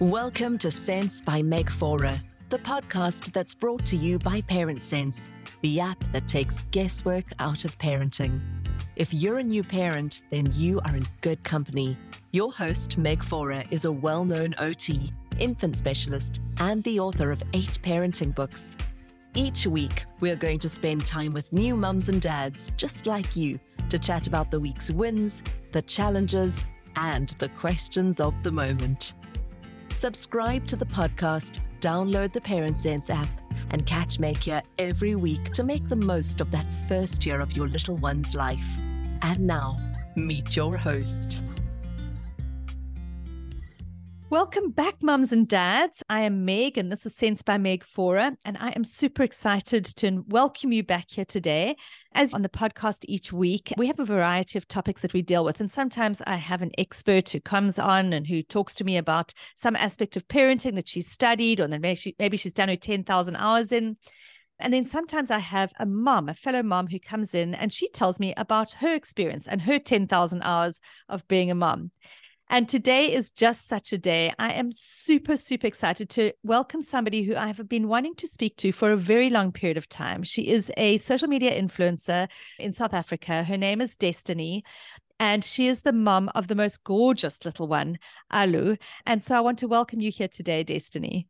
Welcome to Sense by Meg Faure, the podcast that's brought to you by Parent Sense, the app that takes guesswork out of parenting. If you're a new parent, then you are in good company. Your host, Meg Faure, is a well known OT, infant specialist, and the author of eight parenting books. Each week, we're going to spend time with new mums and dads just like you to chat about the week's wins, the challenges, and the questions of the moment. Subscribe to the podcast, download the Parent Sense app, and catch here every week to make the most of that first year of your little one's life. And now, meet your host. Welcome back, mums and dads. I am Meg, and this is Sense by Meg Faure, and I am super excited to welcome you back here today. As on the podcast each week, we have a variety of topics that we deal with, and sometimes I have an expert who comes on and who talks to me about some aspect of parenting that she's studied, or then maybe, she, maybe she's done her ten thousand hours in. And then sometimes I have a mom, a fellow mom who comes in and she tells me about her experience and her 10,000 hours of being a mom. And today is just such a day. I am super, super excited to welcome somebody who I have been wanting to speak to for a very long period of time. She is a social media influencer in South Africa. Her name is Destiny. And she is the mom of the most gorgeous little one, Alu. And so I want to welcome you here today, Destiny.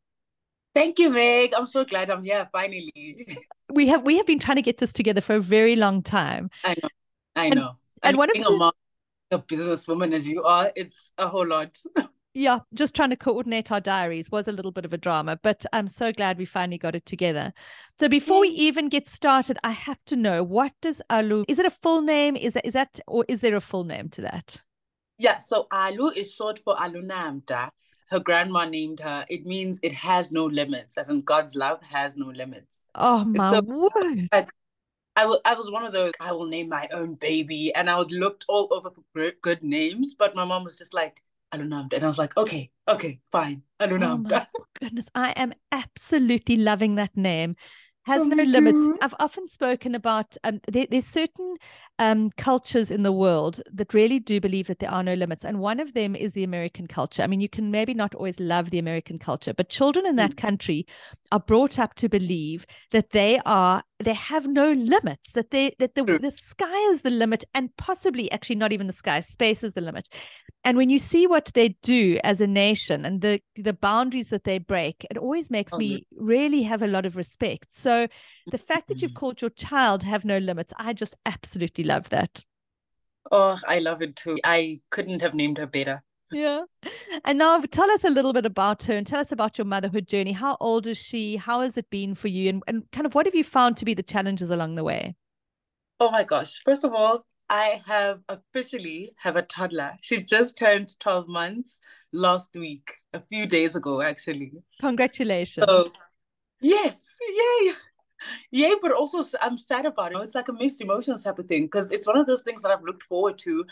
Thank you, Meg. I'm so glad I'm here finally. we have we have been trying to get this together for a very long time. I know. I know. And, and one of the, a businesswoman as you are, it's a whole lot. yeah, just trying to coordinate our diaries was a little bit of a drama, but I'm so glad we finally got it together. So before we even get started, I have to know what does Alu is it a full name? Is that is that or is there a full name to that? Yeah, so Alu is short for Alunamda. Her grandma named her. It means it has no limits, as in God's love has no limits. Oh my so, word. Like, I, w- I was one of those, I will name my own baby. And I would looked all over for good names, but my mom was just like, Alunamda. And I was like, okay, okay, fine. Alunamda. Oh goodness, I am absolutely loving that name has Oh, no limits. too. I've often spoken about um, there, there's certain um, cultures in the world that really do believe that there are no limits, and one of them is the American culture. I mean, you can maybe not always love the American culture, but children in that Mm. country are brought up to believe that they are they have no limits, that they that the the sky is the limit, and possibly actually not even the sky, space is the limit. And when you see what they do as a nation and the the boundaries that they break, it always makes Oh, me really have a lot of respect. So the fact that you've Mhm. called your child have no limits, I just absolutely love that. Oh, I love it too. I couldn't have named her better. Yeah. And now tell us a little bit about her and tell us about your motherhood journey. How old is she? How has it been for you? And, and kind of what have you found to be the challenges along the way? Oh my gosh. First of all, I have officially have a toddler. She just turned 12 months last week, a few days ago, actually. Congratulations. So, yes, yay. Yay, but also I'm sad about it. It's like a mixed emotions type of thing because it's one of those things that I've looked forward to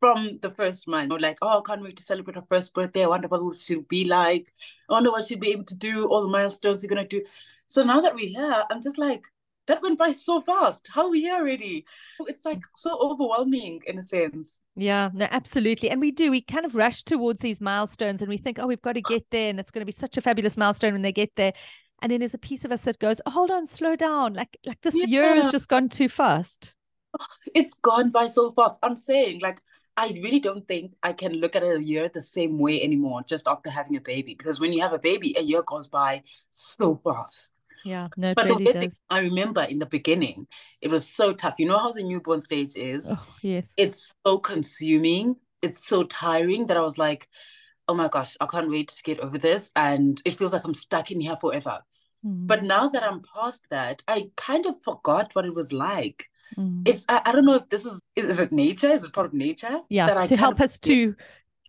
from the first month. Like, oh, I can't wait to celebrate her first birthday. I wonder what she'll be like. I wonder what she'll be able to do, all the milestones you're going to do. So now that we're here, I'm just like, that went by so fast. How are we here already? It's like so overwhelming in a sense. Yeah, no, absolutely. And we do, we kind of rush towards these milestones and we think, oh, we've got to get there and it's going to be such a fabulous milestone when they get there. And then there's a piece of us that goes, oh, hold on, slow down. Like, like this year has just gone too fast. It's gone by so fast. I'm saying, like, I really don't think I can look at a year the same way anymore just after having a baby. Because when you have a baby, a year goes by so fast. Yeah, no, But the really thing, does. I remember in the beginning, it was so tough. You know how the newborn stage is? Oh, yes. It's so consuming, it's so tiring that I was like, oh my gosh, I can't wait to get over this. And it feels like I'm stuck in here forever. Mm, But now that I'm past that, I kind of forgot what it was like. Mm. It's I, I don't know if this is is it nature? Is it part of nature? yeah, that I to help of us to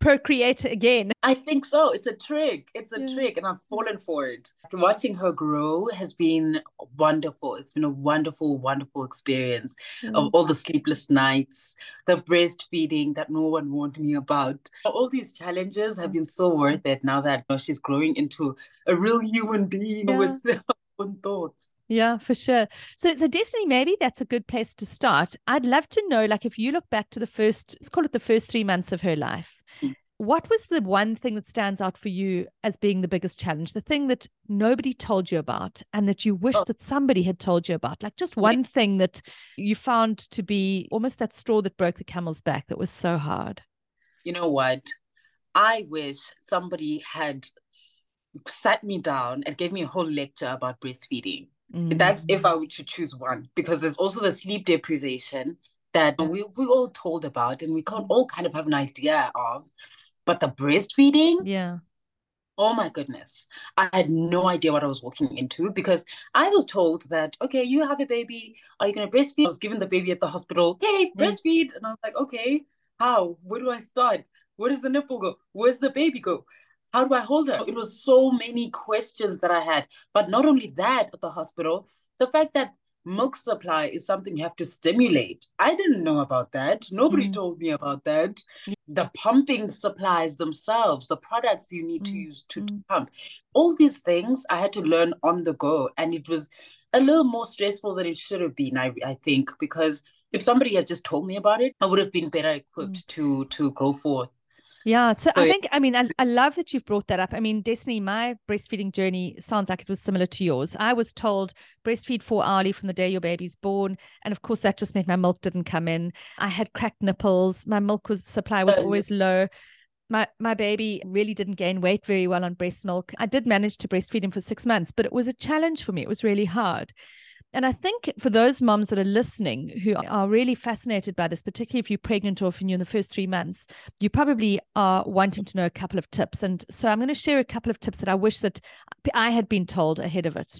procreate again. I think so. It's a trick. It's a Yeah. trick, and I've fallen for it. Watching her grow has been wonderful. It's been a wonderful, wonderful experience Mm. of all the sleepless nights, the breastfeeding that no one warned me about. All these challenges have been so worth it now that you know, she's growing into a real human being Yeah. with her own thoughts. Yeah, for sure. So, so Destiny, maybe that's a good place to start. I'd love to know, like, if you look back to the first, let's call it the first three months of her life, Mm. what was the one thing that stands out for you as being the biggest challenge? The thing that nobody told you about and that you wish oh. that somebody had told you about? Like just one thing that you found to be almost that straw that broke the camel's back that was so hard. You know what? I wish somebody had sat me down and gave me a whole lecture about breastfeeding. Mm. That's if I were to choose one, because there's also the sleep deprivation that we we all told about and we can all kind of have an idea of. But the breastfeeding, yeah. Oh my goodness. I had no idea what I was walking into because I was told that, okay, you have a baby. Are you going to breastfeed? I was given the baby at the hospital. Hey, breastfeed. And I was like, okay, how? Where do I start? Where does the nipple go? Where's the baby go? How do I hold her? It was so many questions that I had. But not only that at the hospital, the fact that milk supply is something you have to stimulate. I didn't know about that. Nobody mm. told me about that. The pumping supplies themselves, the products you need mm. to use to, to, mm. pump, all these things I had to learn on the go. And it was a little more stressful than it should have been, I, I think, because if somebody had just told me about it, I would have been better equipped mm. to to go forth. Yeah. So, so I think, I mean, I, I love that you've brought that up. I mean, Destiny, my breastfeeding journey sounds like it was similar to yours. I was told breastfeed four hourly from the day your baby's born. And of course, that just meant my milk didn't come in. I had cracked nipples. My milk was supply was always low. My, my baby really didn't gain weight very well on breast milk. I did manage to breastfeed him for six months, but it was a challenge for me. It was really hard. And I think for those moms that are listening who are really fascinated by this, particularly if you're pregnant or if you're in the first three months, you probably are wanting to know a couple of tips. And so I'm going to share a couple of tips that I wish that I had been told ahead of it.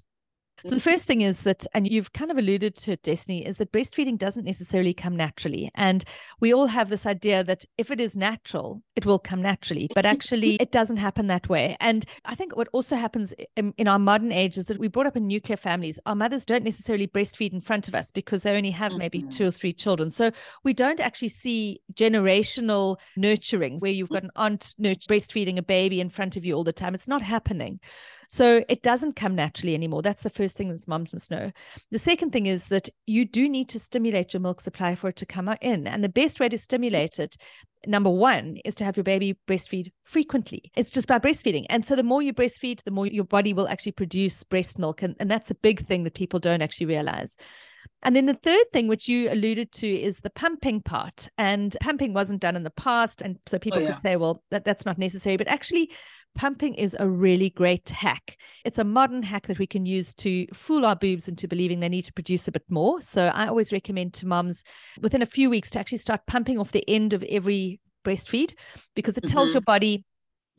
So the first thing is that, and you've kind of alluded to it, Destiny, is that breastfeeding doesn't necessarily come naturally. And we all have this idea that if it is natural, it will come naturally, but actually it doesn't happen that way. And I think what also happens in, in our modern age is that we brought up in nuclear families. Our mothers don't necessarily breastfeed in front of us because they only have maybe two or mm-hmm. three children. So we don't actually see generational nurturing where you've mm-hmm. got an aunt breastfeeding a baby in front of you all the time. It's not happening. So it doesn't come naturally anymore. That's the first thing that moms must know. The second thing is that you do need to stimulate your milk supply for it to come out in. And the best way to stimulate it number one is to have your baby breastfeed frequently. It's just by breastfeeding. And so the more you breastfeed, the more your body will actually produce breast milk. And, and that's a big thing that people don't actually realize. And then the third thing, which you alluded to, is the pumping part. And pumping wasn't done in the past. And so people oh, yeah. could say, well, that, that's not necessary. But actually, pumping is a really great hack. It's a modern hack that we can use to fool our boobs into believing they need to produce a bit more. So I always recommend to moms within a few weeks to actually start pumping off the end of every breastfeed because it tells mm-hmm. your body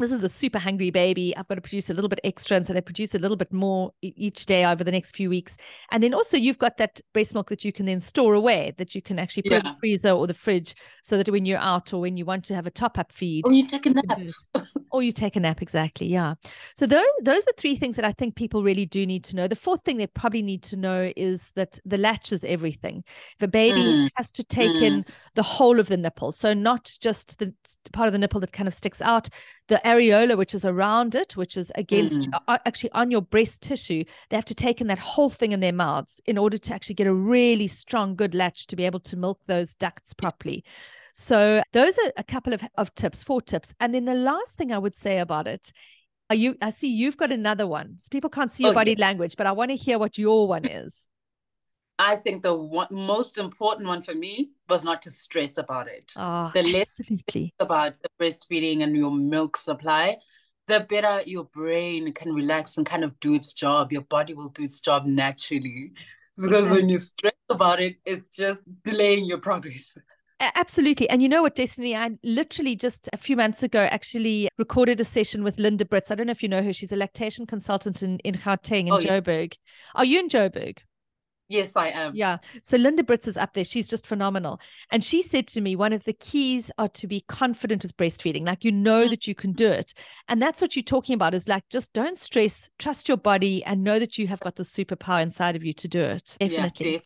this is a super hungry baby. I've got to produce a little bit extra. And so they produce a little bit more each day over the next few weeks. And then also you've got that breast milk that you can then store away, that you can actually put yeah. in the freezer or the fridge so that when you're out or when you want to have a top up feed. Or you take a nap. or you take a nap, exactly. Yeah. So those, those are three things that I think people really do need to know. The fourth thing they probably need to know is that the latch is everything. If a baby mm. has to take mm. in the whole of the nipple, so not just the part of the nipple that kind of sticks out, the areola, which is around it, which is against mm. actually on your breast tissue, they have to take in that whole thing in their mouths in order to actually get a really strong, good latch to be able to milk those ducts properly. So those are a couple of, of tips, four tips. And then the last thing I would say about it are you I see you've got another one. So people can't see your oh, body yeah. language, but I want to hear what your one is. I think the one, most important one for me was not to stress about it. Oh, the less absolutely. about the breastfeeding and your milk supply, the better your brain can relax and kind of do its job. Your body will do its job naturally. Because exactly. when you stress about it, it's just delaying your progress. Absolutely. And you know what, Destiny? I literally just a few months ago actually recorded a session with Linda Britz. I don't know if you know her. She's a lactation consultant in, in Gauteng in oh, Joburg. Yeah. Are you in Joburg? Yes, I am. Yeah. So Linda Britz is up there. She's just phenomenal. And she said to me, one of the keys are to be confident with breastfeeding. Like you know mm. that you can do it. And that's what you're talking about is like just don't stress, trust your body and know that you have got the superpower inside of you to do it. Definitely. Yeah,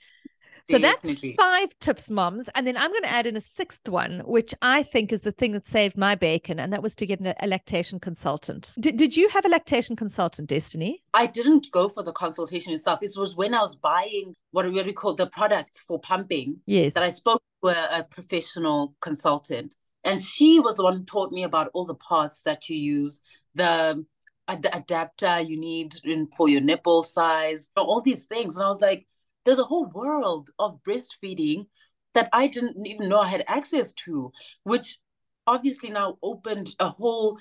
so that's five tips, moms. And then I'm going to add in a sixth one, which I think is the thing that saved my bacon, and that was to get a lactation consultant. Did, did you have a lactation consultant, Destiny? I didn't go for the consultation itself. This was when I was buying what we call the products for pumping. Yes. That I spoke to a, a professional consultant And she was the one who taught me about all the parts that you use, the, uh, the adapter you need in, for your nipple size, all these things. And I was like, there's a whole world of breastfeeding that I didn't even know I had access to, which obviously now opened a whole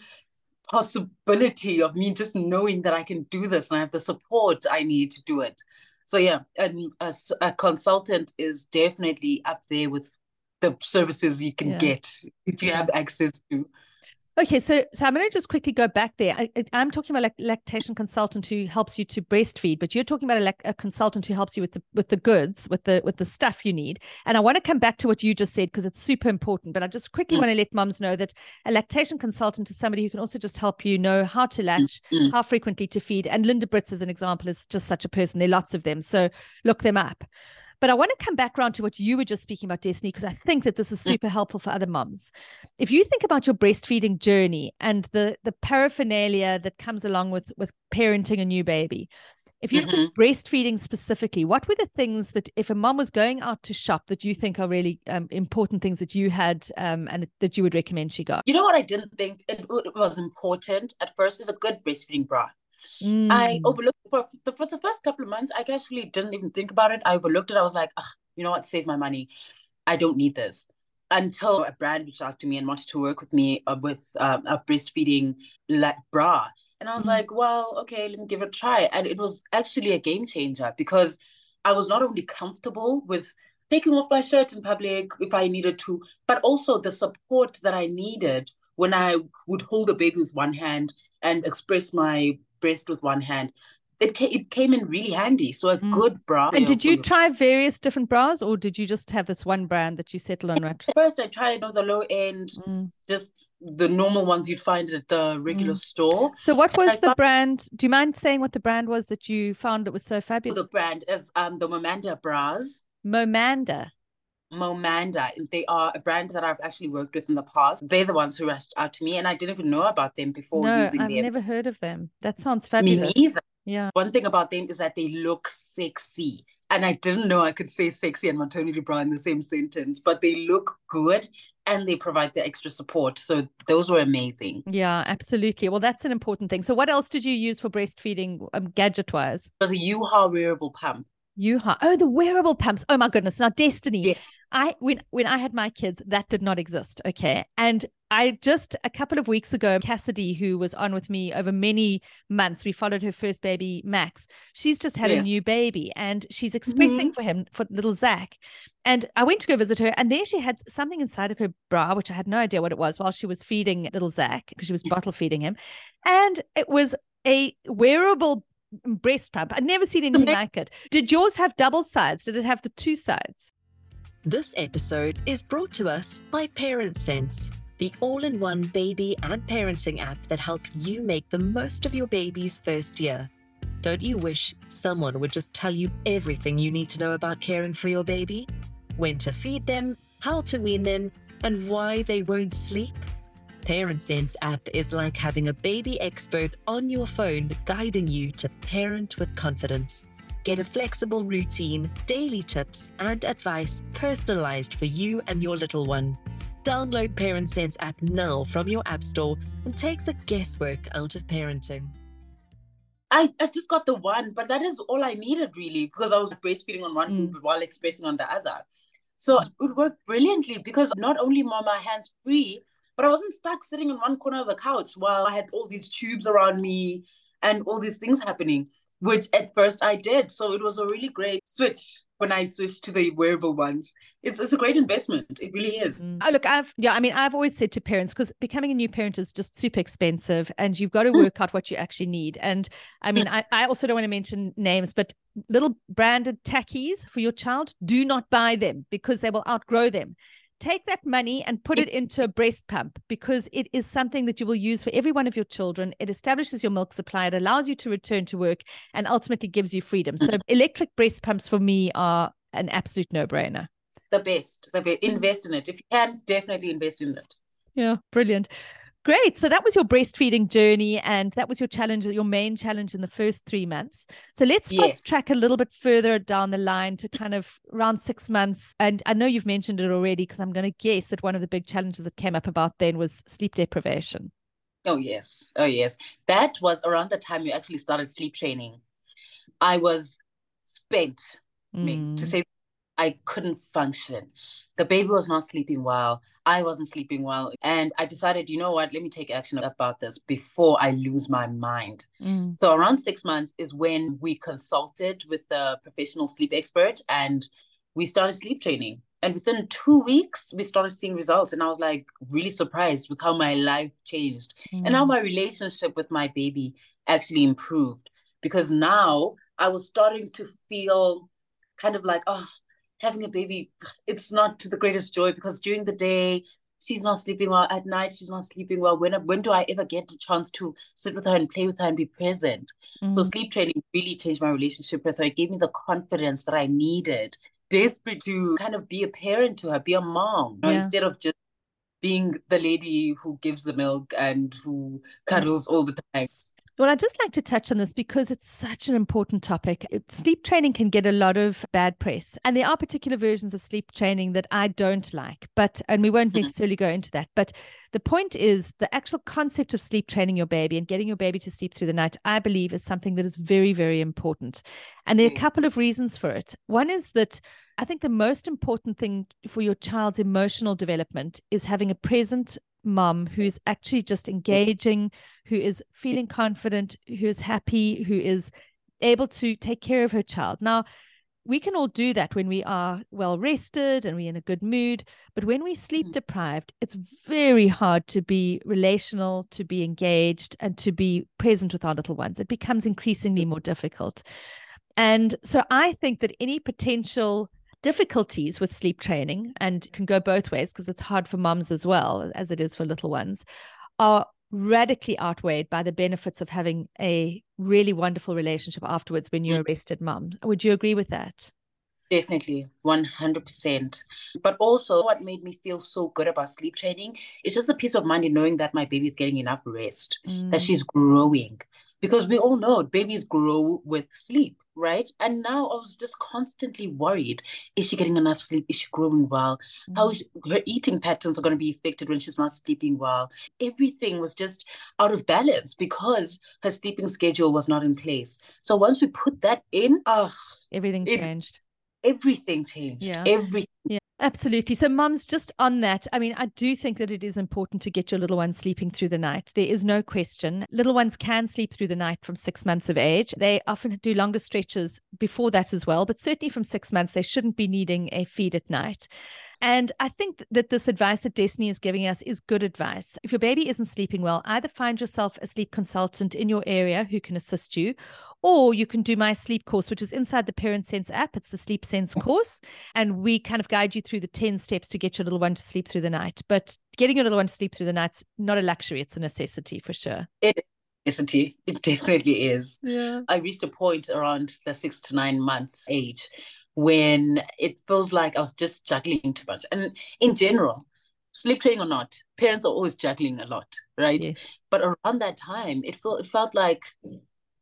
possibility of me just knowing that I can do this and I have the support I need to do it. So yeah, and a, a consultant is definitely up there with the services you can yeah. get if you have access to. Okay, so so I'm going to just quickly go back there. I, am talking about like lactation consultant who helps you to breastfeed, but you're talking about a, a, consultant who helps you with the with the goods, with the with the stuff you need. And I want to come back to what you just said because it's super important. But I just quickly mm. want to let mums know that a lactation consultant is somebody who can also just help you know how to latch, mm. how frequently to feed. And Linda Britz, as an example, is just such a person. There are lots of them, so look them up. But I want to come back around to what you were just speaking about, Destiny, because I think that this is mm. super helpful for other moms. If you think about your breastfeeding journey and the the paraphernalia that comes along with with parenting a new baby, if you mm-hmm. look at breastfeeding specifically, what were the things that if a mom was going out to shop that you think are really um, important things that you had um, and that you would recommend she got? You know what I didn't think it was important at first is a good breastfeeding bra. Mm. I overlooked for the, for the first couple of months. I actually didn't even think about it. I overlooked it. I was like, you know what? Save my money. I don't need this. Until a brand reached out to me and wanted to work with me uh, with uh, a breastfeeding like bra, and I was mm. like, well, okay, let me give it a try. And it was actually a game changer because I was not only comfortable with taking off my shirt in public if I needed to, but also the support that I needed when I would hold the baby with one hand and express my breast with one hand. It, ca- it came in really handy. So a mm. good bra. And did you try various different bras or did you just have this one brand that you settled on right? First I tried you know, the low end, mm. just the normal ones you'd find at the regular mm. store. So what was the found- brand? Do you mind saying what the brand was that you found that was so fabulous? The brand is um the Momanda bras. Momanda. Momanda. They are a brand that I've actually worked with in the past. They're the ones who reached out to me, and I didn't even know about them before no, using I've them. I've never heard of them. That sounds fabulous. Me neither. Yeah. One thing about them is that they look sexy. And I didn't know I could say sexy and maternity bra in the same sentence, but they look good and they provide the extra support. So those were amazing. Yeah, absolutely. Well, that's an important thing. So what else did you use for breastfeeding um, gadget wise? It was a Youha wearable pump. Youha. Oh, the wearable pumps. Oh my goodness. Now, Destiny. Yes. I when when I had my kids, that did not exist. Okay. And I just a couple of weeks ago, Cassidy, who was on with me over many months, we followed her first baby, Max. She's just had yes. a new baby and she's expressing mm-hmm. for him for little Zach. And I went to go visit her, and there she had something inside of her bra, which I had no idea what it was while she was feeding little Zach because she was bottle feeding him. And it was a wearable breast pump. I'd never seen anything like it. Did yours have double sides? Did it have the two sides? This episode is brought to us by Parent Sense, the all in one baby and parenting app that helps you make the most of your baby's first year. Don't you wish someone would just tell you everything you need to know about caring for your baby? When to feed them, how to wean them, and why they won't sleep? Parent Sense app is like having a baby expert on your phone guiding you to parent with confidence. Get a flexible routine, daily tips, and advice personalized for you and your little one. Download Parent Sense app now from your app store and take the guesswork out of parenting. I, I just got the one, but that is all I needed really because I was breastfeeding on one mm. while expressing on the other. So it worked brilliantly because not only were my hands free, but I wasn't stuck sitting in one corner of the couch while I had all these tubes around me and all these things happening, which at first I did. So it was a really great switch when I switched to the wearable ones. It's, it's a great investment. It really is. Mm. Oh, look, I've, yeah, I mean, I've always said to parents, because becoming a new parent is just super expensive and you've got to mm. work out what you actually need. And I mean, mm. I, I also don't want to mention names, but little branded tackies for your child, do not buy them because they will outgrow them take that money and put it into a breast pump because it is something that you will use for every one of your children. It establishes your milk supply, it allows you to return to work, and ultimately gives you freedom. So, electric breast pumps for me are an absolute no brainer. The best. The best. Invest in it. If you can, definitely invest in it. Yeah, brilliant. Great. So that was your breastfeeding journey, and that was your challenge, your main challenge in the first three months. So let's yes. fast track a little bit further down the line to kind of around six months. And I know you've mentioned it already because I'm going to guess that one of the big challenges that came up about then was sleep deprivation. Oh, yes. Oh, yes. That was around the time you actually started sleep training. I was spent, mm. to say I couldn't function. The baby was not sleeping well. I wasn't sleeping well. And I decided, you know what, let me take action about this before I lose my mind. Mm. So around six months is when we consulted with a professional sleep expert and we started sleep training. And within two weeks, we started seeing results. And I was like really surprised with how my life changed mm. and how mm. my relationship with my baby actually improved. Because now I was starting to feel kind of like, oh, having a baby, it's not the greatest joy because during the day, she's not sleeping well. At night, she's not sleeping well. When when do I ever get the chance to sit with her and play with her and be present? Mm-hmm. So sleep training really changed my relationship with her. It gave me the confidence that I needed, desperate to kind of be a parent to her, be a mom, yeah. instead of just being the lady who gives the milk and who cuddles all the time. Well, I'd just like to touch on this because it's such an important topic. Sleep training can get a lot of bad press, and there are particular versions of sleep training that I don't like, but, and we won't mm-hmm. necessarily go into that. But the point is the actual concept of sleep training your baby and getting your baby to sleep through the night, I believe, is something that is very, very important. And there are a couple of reasons for it. One is that I think the most important thing for your child's emotional development is having a present mom who's actually just engaging, who is feeling confident, who is happy, who is able to take care of her child. Now, we can all do that when we are well rested and we're in a good mood. But when we sleep mm. deprived, it's very hard to be relational, to be engaged, and to be present with our little ones. It becomes increasingly more difficult. And so I think that any potential difficulties with sleep training and can go both ways because it's hard for mums as well as it is for little ones are radically outweighed by the benefits of having a really wonderful relationship afterwards when you're a rested mum. Would you agree with that? Definitely, 100%. But also, what made me feel so good about sleep training is just a peace of mind in knowing that my baby is getting enough rest, mm. that she's growing. Because we all know babies grow with sleep, right? And now I was just constantly worried is she getting enough sleep? Is she growing well? Mm. How is her eating patterns are going to be affected when she's not sleeping well? Everything was just out of balance because her sleeping schedule was not in place. So once we put that in, oh, everything it, changed everything changed. Yeah. Everything. Absolutely. So, mums, just on that, I mean, I do think that it is important to get your little ones sleeping through the night. There is no question. Little ones can sleep through the night from six months of age. They often do longer stretches before that as well, but certainly from six months, they shouldn't be needing a feed at night. And I think that this advice that Destiny is giving us is good advice. If your baby isn't sleeping well, either find yourself a sleep consultant in your area who can assist you, or you can do my sleep course, which is inside the Parent Sense app. It's the Sleep Sense course. And we kind of guide you through the 10 steps to get your little one to sleep through the night. But getting your little one to sleep through the night's not a luxury, it's a necessity for sure. It necessity. It definitely is. Yeah. I reached a point around the six to nine months age when it feels like I was just juggling too much. And in general, sleep training or not, parents are always juggling a lot, right? Yes. But around that time, it felt it felt like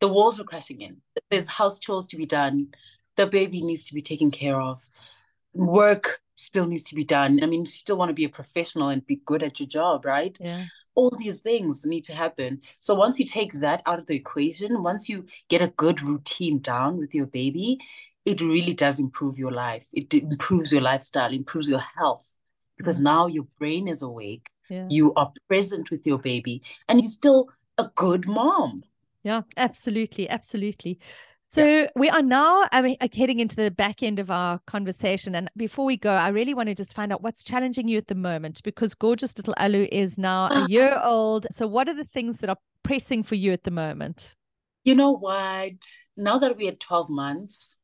the walls were crashing in. There's house chores to be done. The baby needs to be taken care of. Work still needs to be done. I mean, you still want to be a professional and be good at your job, right? Yeah. All these things need to happen. So once you take that out of the equation, once you get a good routine down with your baby, it really does improve your life. It improves your lifestyle, improves your health because mm. now your brain is awake. Yeah. You are present with your baby and you're still a good mom. Yeah, absolutely. Absolutely. So yeah. we are now I mean, heading into the back end of our conversation. And before we go, I really want to just find out what's challenging you at the moment because gorgeous little Alu is now a uh-huh. year old. So, what are the things that are pressing for you at the moment? You know what? Now that we're at 12 months,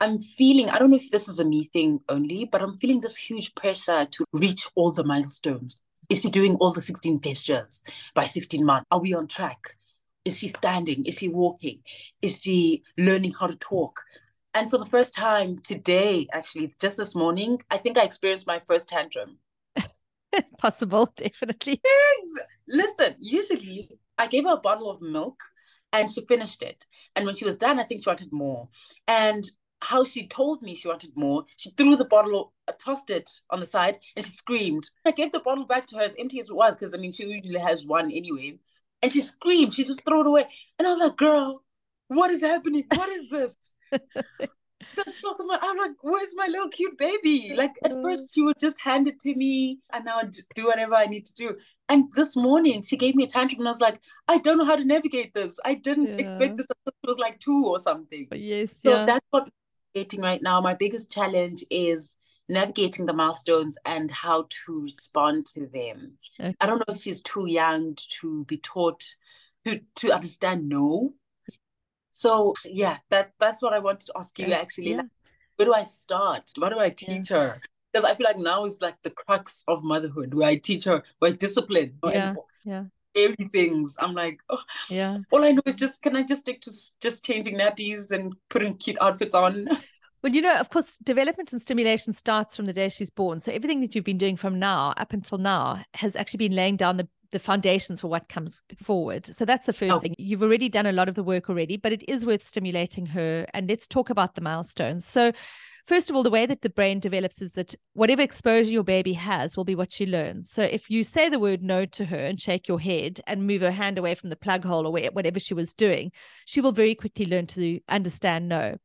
I'm feeling, I don't know if this is a me thing only, but I'm feeling this huge pressure to reach all the milestones. Is she doing all the 16 gestures by 16 months? Are we on track? Is she standing? Is she walking? Is she learning how to talk? And for the first time today, actually, just this morning, I think I experienced my first tantrum. Possible, definitely. Listen, usually I gave her a bottle of milk and she finished it. And when she was done, I think she wanted more. And how she told me she wanted more, she threw the bottle, uh, tossed it on the side, and she screamed. I gave the bottle back to her as empty as it was, because I mean, she usually has one anyway. And she screamed, she just threw it away. And I was like, girl, what is happening? What is this? I'm like, where's my little cute baby? Like at first she would just hand it to me and I would do whatever I need to do. And this morning she gave me a tantrum and I was like, I don't know how to navigate this. I didn't yeah. expect this. It was like two or something. Yes. So yeah. that's what I'm navigating right now. My biggest challenge is navigating the milestones and how to respond to them. Okay. I don't know if she's too young to be taught to, to understand no so yeah, that that's what I wanted to ask you actually. Yeah. Like, where do I start? What do I teach yeah. her? Because I feel like now is like the crux of motherhood, where I teach her where discipline. Yeah, yeah. Scary things. I'm like, oh, yeah. All I know is just can I just stick to just changing nappies and putting cute outfits on. Well, you know, of course, development and stimulation starts from the day she's born. So everything that you've been doing from now up until now has actually been laying down the the foundations for what comes forward. So that's the first oh. thing. You've already done a lot of the work already, but it is worth stimulating her. And let's talk about the milestones. So, first of all, the way that the brain develops is that whatever exposure your baby has will be what she learns. So, if you say the word no to her and shake your head and move her hand away from the plug hole or whatever she was doing, she will very quickly learn to understand no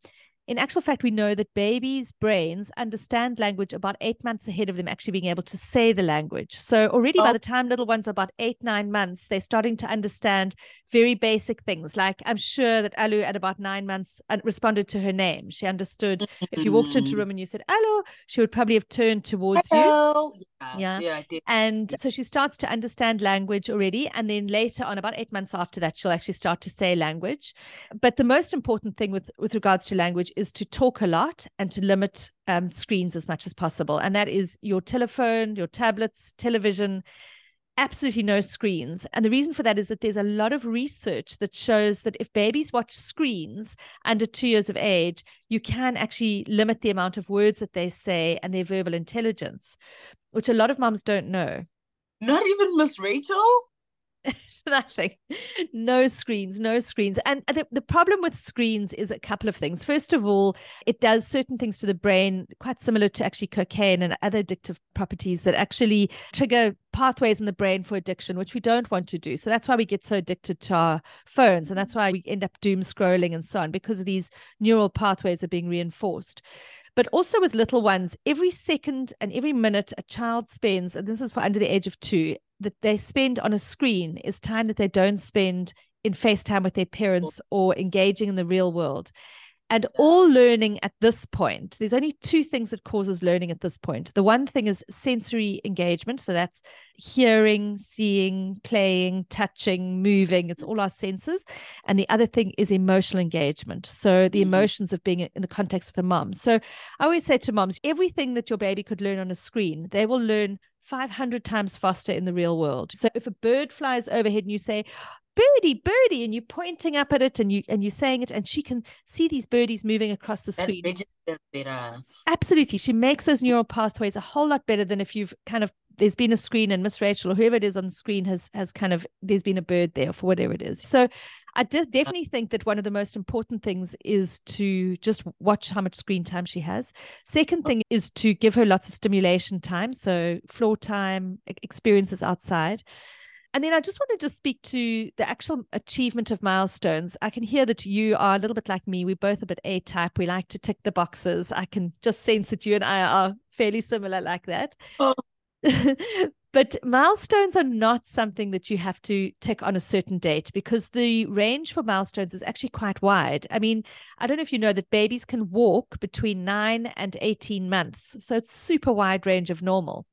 in actual fact, we know that babies' brains understand language about eight months ahead of them actually being able to say the language. So, already oh. by the time little ones are about eight, nine months, they're starting to understand very basic things. Like, I'm sure that Alu, at about nine months, uh, responded to her name. She understood mm-hmm. if you walked into a mm-hmm. room and you said, Alu, she would probably have turned towards Hello. you. Yeah. Yeah. yeah. And so she starts to understand language already. And then later on, about eight months after that, she'll actually start to say language. But the most important thing with, with regards to language is to talk a lot and to limit um, screens as much as possible. And that is your telephone, your tablets, television, absolutely no screens. And the reason for that is that there's a lot of research that shows that if babies watch screens under two years of age, you can actually limit the amount of words that they say and their verbal intelligence, which a lot of moms don't know. Not even Miss Rachel? nothing no screens no screens. And the, the problem with screens is a couple of things. First of all it does certain things to the brain quite similar to actually cocaine and other addictive properties that actually trigger pathways in the brain for addiction which we don't want to do. So that's why we get so addicted to our phones and that's why we end up doom scrolling and so on because these neural pathways are being reinforced. But also with little ones, every second and every minute a child spends, and this is for under the age of two, that they spend on a screen is time that they don't spend in FaceTime with their parents or engaging in the real world. And all learning at this point, there's only two things that causes learning at this point. The one thing is sensory engagement. So that's hearing, seeing, playing, touching, moving. It's all our senses. And the other thing is emotional engagement. So the mm-hmm. emotions of being in the context with a mom. So I always say to moms, everything that your baby could learn on a screen, they will learn 500 times faster in the real world. So if a bird flies overhead and you say, birdie, birdie, and you're pointing up at it and you and you're saying it, and she can see these birdies moving across the screen. Absolutely. She makes those neural pathways a whole lot better than if you've kind of there's been a screen and Miss Rachel or whoever it is on the screen has has kind of there's been a bird there for whatever it is. So I just definitely think that one of the most important things is to just watch how much screen time she has. Second thing is to give her lots of stimulation time, so floor time, experiences outside. And then I just wanted to speak to the actual achievement of milestones. I can hear that you are a little bit like me. We're both a bit A type. We like to tick the boxes. I can just sense that you and I are fairly similar like that. Oh. but milestones are not something that you have to tick on a certain date because the range for milestones is actually quite wide. I mean, I don't know if you know that babies can walk between nine and 18 months. So it's super wide range of normal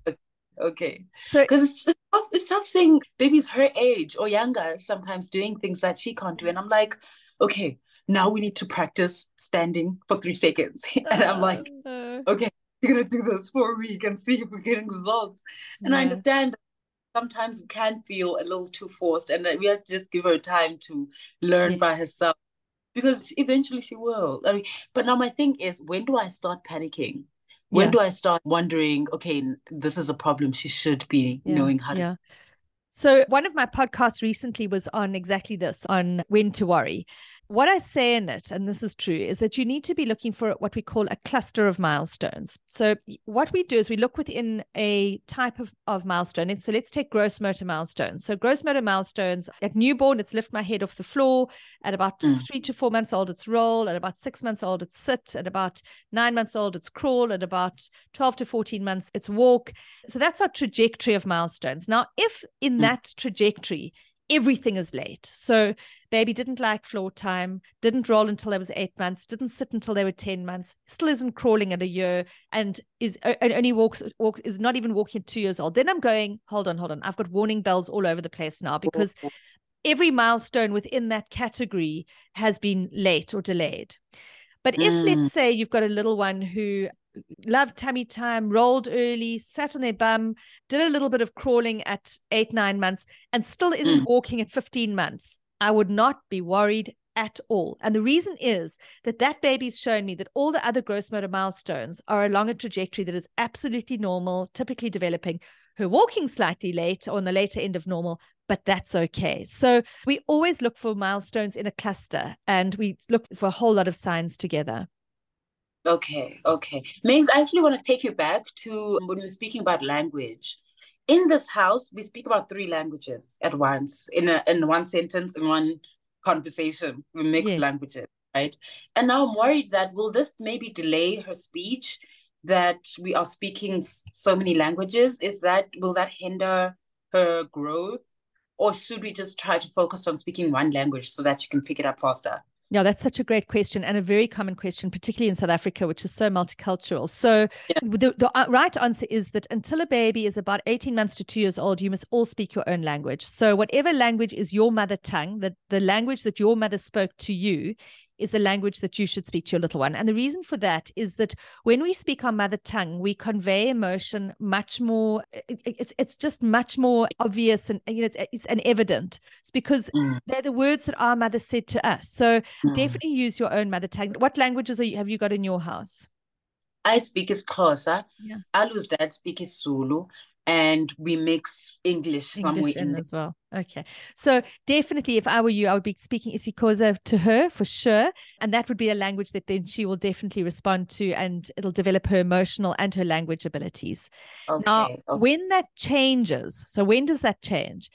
okay. So because it's, it's tough, it's tough seeing babies her age or younger sometimes doing things that she can't do, and I'm like, okay, now we need to practice standing for three seconds, and I'm like, uh, okay, we're gonna do this for a week and see if we're getting results. And yeah. I understand sometimes it can feel a little too forced, and we have to just give her time to learn yeah. by herself because eventually she will. I mean, but now my thing is, when do I start panicking? When Yeah. do I start wondering, okay, this is a problem. She should be knowing how to. yeah. So one of my podcasts recently was on exactly this, on when to worry. What I say in it, and this is true, is that you need to be looking for what we call a cluster of milestones. So what we do is we look within a type of, of milestone. And so let's take gross motor milestones. So gross motor milestones at newborn, it's lift my head off the floor. At about Mm. three to four months old, it's roll. At about six months old, it's sit. At about nine months old, it's crawl. At about 12 to 14 months, it's walk. So that's our trajectory of milestones. Now, if in Mm. that trajectory, everything is late. So baby didn't like floor time, didn't roll until they was eight months, didn't sit until they were 10 months, still isn't crawling at a year and is and only walks walk is not even walking at two years old. Then I'm going, hold on, hold on. I've got warning bells all over the place now because every milestone within that category has been late or delayed. But if Mm. let's say you've got a little one who loved tummy time, rolled early, sat on their bum, did a little bit of crawling at eight, nine months, and still isn't mm. walking at 15 months, I would not be worried at all. And the reason is that that baby's shown me that all the other gross motor milestones are along a trajectory that is absolutely normal, typically developing. Her walking slightly late or on the later end of normal, but that's okay. So we always look for milestones in a cluster and we look for a whole lot of signs together. Okay, okay. Megs, I actually want to take you back to when we were speaking about language. In this house, we speak about three languages at once, in a in one sentence, in one conversation. We mix Yes. languages, right? And now I'm worried that will this maybe delay her speech that we are speaking so many languages? Is that will that hinder her growth? Or should we just try to focus on speaking one language so that she can pick it up faster? Yeah, that's such a great question and a very common question, particularly in South Africa, which is so multicultural. So, Yeah. the, the uh, right answer is that until a baby is about 18 months to two years old, you must all speak your own language. So, whatever language is your mother tongue, the, the language that your mother spoke to you, is the language that you should speak to your little one. And the reason for that is that when we speak our mother tongue, we convey emotion much more. it- it- It's it's just much more obvious and you know it's, it's and evident. It's because Mm, they're the words that our mother said to us. So mm. definitely use your own mother tongue. What languages are you, have you got in your house? I speak is Xhosa. Yeah. Alu's dad speak is Zulu, and we mix English, somewhere in in as well. Okay. So definitely if I were you, I would be speaking isiXhosa to her for sure. And that would be a language that then she will definitely respond to and it'll develop her emotional and her language abilities. Now, Okay, okay. when that changes, so when does that change?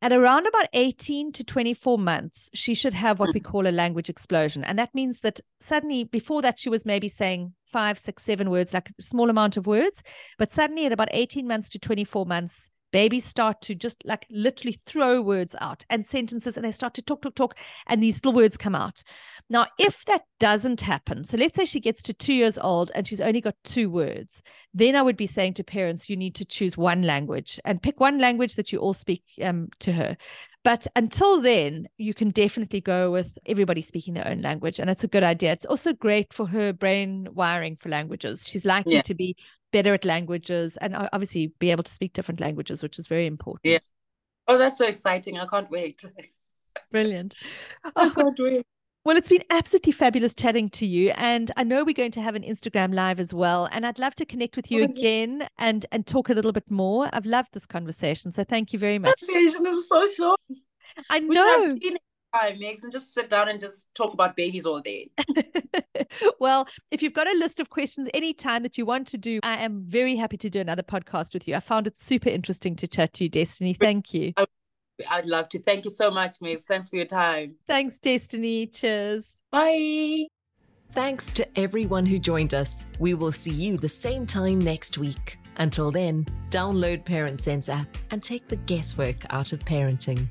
At around about 18 to 24 months, she should have what we mm. call a language explosion. And that means that suddenly, before that, she was maybe saying five, six, seven words, like a small amount of words. But suddenly, at about 18 months to 24 months, babies start to just like literally throw words out and sentences, and they start to talk, talk, talk, and these little words come out. Now, if that doesn't happen, so let's say she gets to two years old and she's only got two words, then I would be saying to parents, you need to choose one language and pick one language that you all speak um, to her. But until then, you can definitely go with everybody speaking their own language. And it's a good idea. It's also great for her brain wiring for languages. She's likely Yeah. to be better at languages and obviously be able to speak different languages, which is very important. Yeah. Oh, that's so exciting. I can't wait. Brilliant. I Oh, can't wait. Well, it's been absolutely fabulous chatting to you. And I know we're going to have an Instagram live as well. And I'd love to connect with you Oh, again and and talk a little bit more. I've loved this conversation. So thank you very much. Conversation, I'm so sure. I know. time, Megs, and just sit down and just talk about babies all day. well, if you've got a list of questions anytime that you want to do, I am very happy to do another podcast with you. I found it super interesting to chat to you, Destiny. Thank you. I'd love to. Thank you so much, Megs. Thanks for your time. Thanks, Destiny. Cheers. Bye. Thanks to everyone who joined us. We will see you the same time next week. Until then, download Parent Sense app and take the guesswork out of parenting.